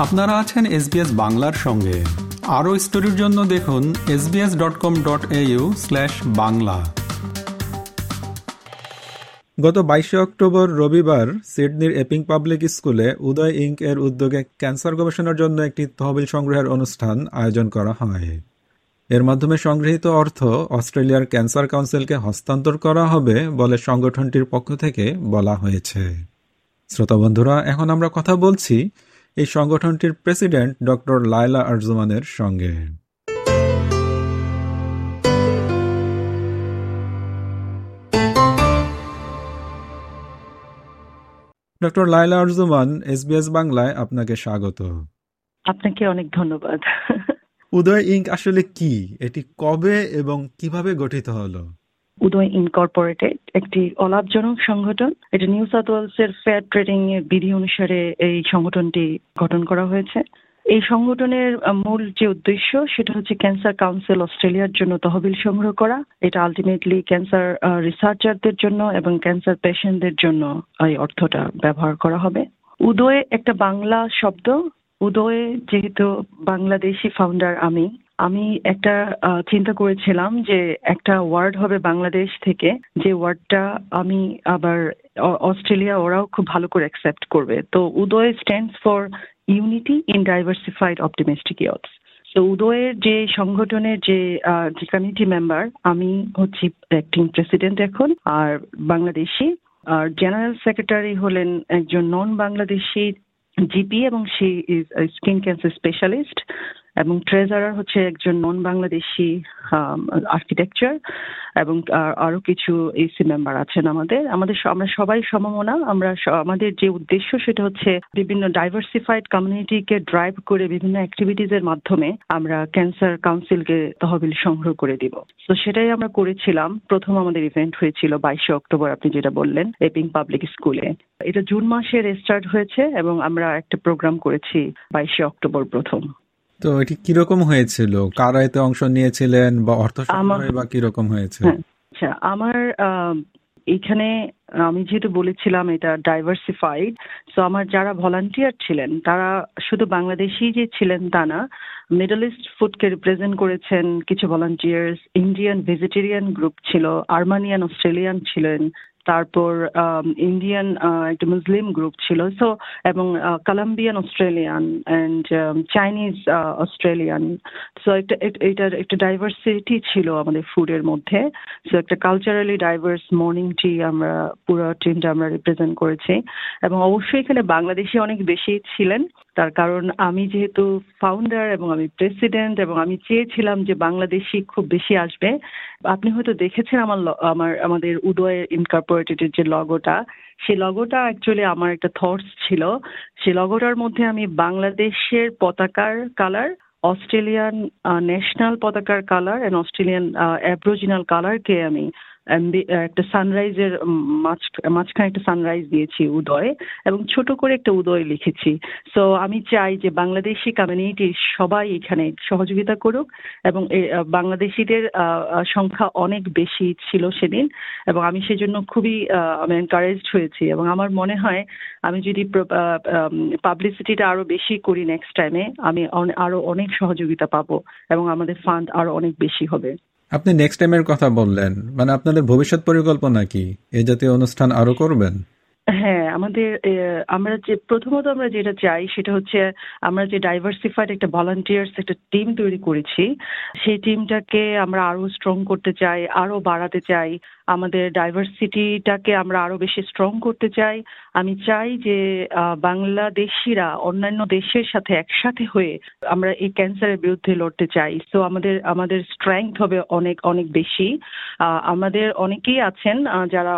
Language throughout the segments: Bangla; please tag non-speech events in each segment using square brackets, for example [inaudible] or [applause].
আপনারা আছেন এসবিএস বাংলার সঙ্গে। আরও স্টোরির জন্য দেখুন SBS dot com dot Bangla. গত বাইশে অক্টোবর রবিবার সিডনির এপিং পাবলিক স্কুলে উদয় ইঙ্ক এর উদ্যোগে ক্যান্সার গবেষণার জন্য একটি তহবিল সংগ্রহের অনুষ্ঠান আয়োজন করা হয়। এর মাধ্যমে সংগৃহীত অর্থ, অস্ট্রেলিয়ার ক্যান্সার কাউন্সিলকে হস্তান্তর করা হবে বলে সংগঠনটির পক্ষ থেকে বলা হয়েছে। শ্রোতা বন্ধুরা, এখন আমরা কথা বলছি এই সংগঠনটির প্রেসিডেন্ট ডক্টর লায়লা আরজুমানের সঙ্গে। ডক্টর লাইলা আরজুমান এসবিএস বাংলায় আপনাকে স্বাগত। আপনাকে অনেক ধন্যবাদ। উদয় ইঙ্ক আসলে কি? এটি কবে এবং কীভাবে গঠিত হলো? উদয় ইনকর্পোরেটেড একটি অলাভজনক সংগঠন। এটা নিউ সাউথ ওয়েলস এর ফেয়ার ট্রেডিং এর বিধি অনুসারে এই সংগঠনটি গঠন করা হয়েছে। এই সংগঠনের মূল যে উদ্দেশ্য, সেটা হচ্ছে ক্যান্সার কাউন্সিল অস্ট্রেলিয়ার জন্য তহবিল সংগ্রহ করা। এটা আলটিমেটলি ক্যান্সার রিসার্চারদের জন্য এবং ক্যান্সার পেশেন্টদের জন্য এই অর্থটা ব্যবহার করা হবে। উদয় একটা বাংলা শব্দ। উদয় যেহেতু বাংলাদেশি ফাউন্ডার আমি আমি একটা চিন্তা করেছিলাম যে একটা ওয়ার্ড হবে বাংলাদেশ থেকে, যে ওয়ার্ডটা আমি আবার অস্ট্রেলিয়া ওরাও খুব ভালো করে অ্যাকসেপ্ট করবে। তো Uday stands for unity in diversified optimistic youths তো উদয়ের যে সংগঠনের যে যে কমিটি মেম্বার আমি হচ্ছি অ্যাক্টিং প্রেসিডেন্ট এখন, আর বাংলাদেশি। আর জেনারেল সেক্রেটারি হলেন একজন নন বাংলাদেশি জিপি এবং সে ইজ স্কিন ক্যান্সার স্পেশালিস্ট এবং ট্রেজারার হচ্ছে একজন নন বাংলাদেশি আর্কিটেকচার এবং আরও কিছু এসি মেম্বার আছেন আমাদের। আমাদের আমরা সবাই সমমনা। আমরা আমাদের যে উদ্দেশ্য সেটা হচ্ছে বিভিন্ন ডাইভার্সিফাইড কমিউনিটিকে ড্রাইভ করে বিভিন্ন অ্যাক্টিভিটিজ এর মাধ্যমে আমরা ক্যান্সার কাউন্সিলকে তহবিল সংগ্রহ করে দিব। তো সেটাই আমরা করেছিলাম। প্রথম আমাদের ইভেন্ট হয়েছিল বাইশে অক্টোবর, আপনি যেটা বললেন এপিং পাবলিক স্কুলে এটা জুন মাসে রেস্টার্ট হয়েছে এবং আমরা একটা প্রোগ্রাম করেছি বাইশে অক্টোবর প্রথম। তো এটি কীরকম হয়েছিল? কারা এতে অংশ নিয়েছিলেন বা অর্থ বা কীরকম হয়েছে? হ্যাঁ, আচ্ছা আমার এখানে আমি যেহেতু বলেছিলাম এটা ডাইভার্সিফাইড সো আমার যারা ভলান্টিয়ার ছিলেন তারা শুধু বাংলাদেশি যে ছিলেন তা না মিডল ইস্ট ফুডকে রিপ্রেজেন্ট করেছেন কিছু ভলান্টিয়ার্স ইন্ডিয়ান ভেজিটেরিয়ান গ্রুপ ছিল আর্মানিয়ান অস্ট্রেলিয়ান ছিলেন তারপর ইন্ডিয়ান একটা মুসলিম গ্রুপ ছিল সো এবং Colombian Australian and Chinese Australian so একটা এটার একটা ডাইভার্সিটি ছিল আমাদের ফুডের মধ্যে। সো একটা কালচারালি ডাইভার্স মর্নিং টি আমরা, পুরো টিমটা আমরা রিপ্রেজেন্ট করেছি। এবং অবশ্যই এখানে বাংলাদেশি অনেক বেশি ছিলেন। তার কারণ আমি যেহেতু ফাউন্ডার এবং আমি প্রেসিডেন্ট এবং আমি চেয়েছিলাম যে বাংলাদেশি খুব বেশি আসবে, আপনি হয়তো দেখেছেন আমার আমার, আমাদের উদয় ইনকর্পোরেটেডের যে লগোটা সে লগোটা অ্যাকচুয়ালি আমার একটা থটস ছিল। সে লগোটার মধ্যে আমি বাংলাদেশের পতাকার কালার অস্ট্রেলিয়ান ন্যাশনাল পতাকার কালার অ্যান্ড অস্ট্রেলিয়ান অ্যাব্রোজিনাল কালারকে আমি একটা সানরাইজের মাঝখানে একটা সানরাইজ দিয়েছি উদয়, এবং ছোট করে একটা উদয় লিখেছি। সো আমি চাই যে বাংলাদেশি কমিউনিটির সবাই এখানে সহযোগিতা করুক, এবং বাংলাদেশিদের সংখ্যা অনেক বেশি ছিল সেদিন, এবং আমি সেজন্য খুবই আমি এনকারেজড হয়েছি। এবং আমার মনে হয়, আমি যদি পাবলিসিটিটা আরও বেশি করি নেক্সট টাইমে আমি আরও অনেক সহযোগিতা পাবো, এবং আমাদের ফান্ড আরও অনেক বেশি হবে। আপনি নেক্সট টাইমের কথা বললেন মানে আপনাদের ভবিষ্যৎ পরিকল্পনা কি? এ জাতীয় অনুষ্ঠান আরও করবেন? হ্যাঁ আমাদের আমরা যে, প্রথমত আমরা যেটা চাই সেটা হচ্ছে আমরা যে ডাইভার্সিফাইড একটা ভলান্টিয়ার্স একটা টিম তৈরি করেছি, সেই টিমটাকে আমরা আরও স্ট্রং করতে চাই আরও বাড়াতে চাই, আমাদের ডাইভার্সিটিটাকে আমরা আরও বেশি স্ট্রং করতে চাই। আমি চাই যে বাংলাদেশিরা অন্যান্য দেশের সাথে একসাথে হয়ে আমরা এই ক্যান্সারের বিরুদ্ধে লড়তে চাই। তো আমাদের আমাদের স্ট্রেংথ হবে অনেক অনেক বেশি। আমাদের অনেকেই আছেন যারা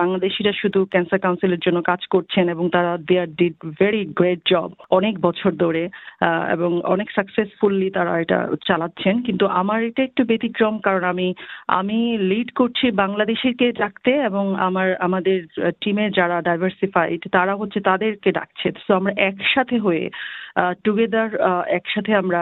বাংলাদেশিরা শুধু ক্যান্সার কাউন্সিলের জন্য কাজ করছেন এবং তারা they are did very great job অনেক বছর ধরে এবং অনেক সাকসেসফুলি তারা এটা চালাচ্ছেন। কিন্তু আমার এটা একটু ব্যতিক্রম, কারণ আমি আমি লিড করছি বাংলাদেশেরকে ডাকতে এবং আমার, আমাদের টিমে যারা ডাইভার্সিফাইড তারা হচ্ছে তাদেরকে ডাকছে। তো আমরা একসাথে হয়ে টুগেদার একসাথে আমরা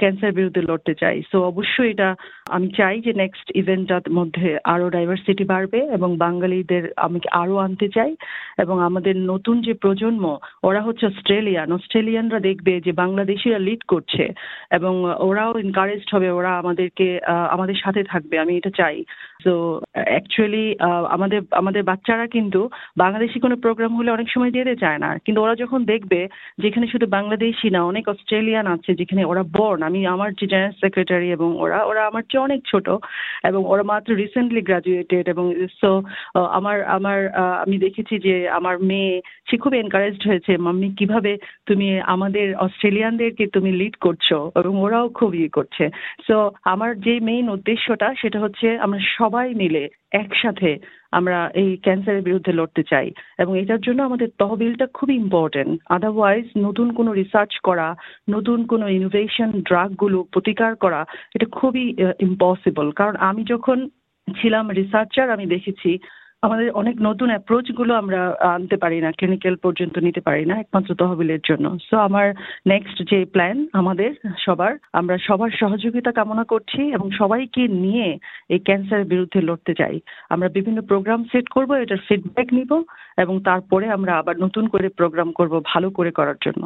ক্যান্সার বিরুদ্ধে লড়তে চাই। সো অবশ্যই এটা, আমি চাই যে নেক্সট ইভেন্টটার মধ্যে আরও ডাইভার্সিটি বাড়বে এবং বাঙালিদের আমি আরও আনতে চাই এবং আমাদের নতুন যে প্রজন্ম, ওরা হচ্ছে অস্ট্রেলিয়ান। অস্ট্রেলিয়ানরা দেখবে যে বাংলাদেশিরা লিড করছে এবং ওরাও এনকারেজড হবে, ওরা আমাদেরকে আমাদের সাথে থাকবে, আমি এটা চাই। তো অ্যাকচুয়ালি আমাদের আমাদের বাচ্চারা কিন্তু বাংলাদেশি কোনো প্রোগ্রাম হলে অনেক সময় যেতে চায় না। কিন্তু ওরা যখন দেখবে যেখানে শুধু বাংলাদেশি না অনেক অস্ট্রেলিয়ান আছে যেখানে ওরা বর্ন আমি আমার যে জেনারেল সেক্রেটারি এবং ওরা ওরা আমার চেয়ে অনেক ছোট এবং ওরা মাত্র রিসেন্টলি গ্রাজুয়েটেড এবং সো আমার আমার আমি দেখেছি যে আমার মেয়ে, সে খুব এনকারেজড হয়েছে, মাম্মি, কীভাবে তুমি আমাদের অস্ট্রেলিয়ানদেরকে তুমি লিড করছ? এবং ওরাও খুব ইয়ে করছে। সো আমার যে মেইন উদ্দেশ্যটা সেটা হচ্ছে আমরা সবাই মিলে একসাথে আমরা এই ক্যান্সারের বিরুদ্ধে লড়তে চাই এবং এটার জন্য আমাদের তহবিলটা খুব ইম্পর্টেন্ট আদারওয়াইজ নতুন কোনো রিসার্চ করা, নতুন কোনো ইনোভেশন ড্রাগগুলো প্রতিকার করা, এটা খুবই ইম্পসিবল কারণ আমি যখন ছিলাম রিসার্চার আমি দেখেছি আমাদের অনেক নতুন অ্যাপ্রোচগুলো আমরা আনতে পারি না ক্লিনিক্যাল পর্যন্ত নিতে পারি না একমাত্র তহবিলের জন্য। সো আমার নেক্সট যে প্ল্যান আমাদের সবার আমরা সবার সহযোগিতা কামনা করছি এবং সবাইকে নিয়ে এই ক্যান্সারের বিরুদ্ধে লড়তে চাই। আমরা বিভিন্ন প্রোগ্রাম সেট করব এটার ফিডব্যাক নিব এবং তারপরে আমরা আবার নতুন করে প্রোগ্রাম করব ভালো করে করার জন্য।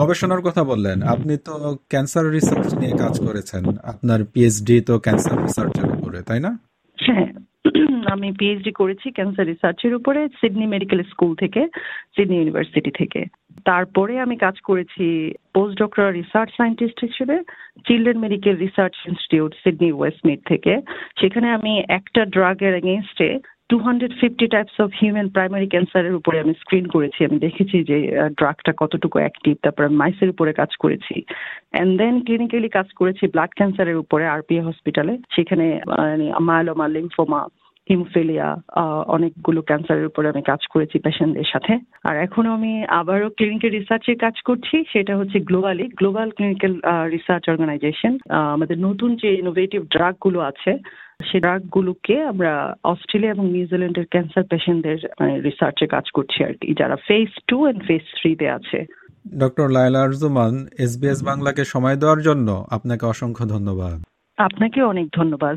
গবেষণার কথা বললেন আপনি তো ক্যান্সার রিসার্চ নিয়ে কাজ করেছেন। আপনার পিএইচডি তো ক্যান্সার রিসার্চের উপরে তাই না? হ্যাঁ [clears throat] আমি পিএইচডি করেছি ক্যান্সার রিসার্চের উপরে সিডনি মেডিকেল স্কুল থেকে সিডনি ইউনিভার্সিটি থেকে। তারপরে আমি কাজ করেছি পোস্ট ডক্টর রিসার্চ সায়েন্টিস্ট হিসেবে children medical research institute Sydney Westmead থেকে। সেখানে আমি একটা ড্রাগের এগেনস্টে two hundred fifty types of human primary ক্যান্সারের উপরে আমি স্ক্রিন করেছি। আমি দেখেছি যে ড্রাগটা কতটুকু অ্যাক্টিভ তারপর মাইসের উপরে কাজ করেছি। অ্যান্ড দেন ক্লিনিক্যালি কাজ করেছি ব্লাড ক্যান্সারের উপরে আরপিএ হসপিটালে সেখানে মায়ালোমা লিম্ফোমা হিমোফিলিয়া অনেকগুলো ক্যান্সারের উপরে আমি কাজ করেছি পেশেন্টদের সাথে। আর এখন আমি আবারও ক্লিনিক্যাল রিসার্চের কাজ করছি সেটা হচ্ছে globally global clinical research organization আমাদের নতুন যে ইনোভেটিভ ড্রাগগুলো আছে সেই ড্রাগগুলোকে আমরা অস্ট্রেলিয়া এবং নিউজিল্যান্ডের ক্যান্সার পেশেন্টদের রিসার্চে কাজ করছি আর কি যারা ফেজ টু অ্যান্ড ফেজ থ্রিতে আছে। ডক্টর লাইলা আরজুমান এসবিএস বাংলাকে সময় দেওয়ার জন্য আপনাকে অসংখ্য ধন্যবাদ। আপনাকে অনেক ধন্যবাদ।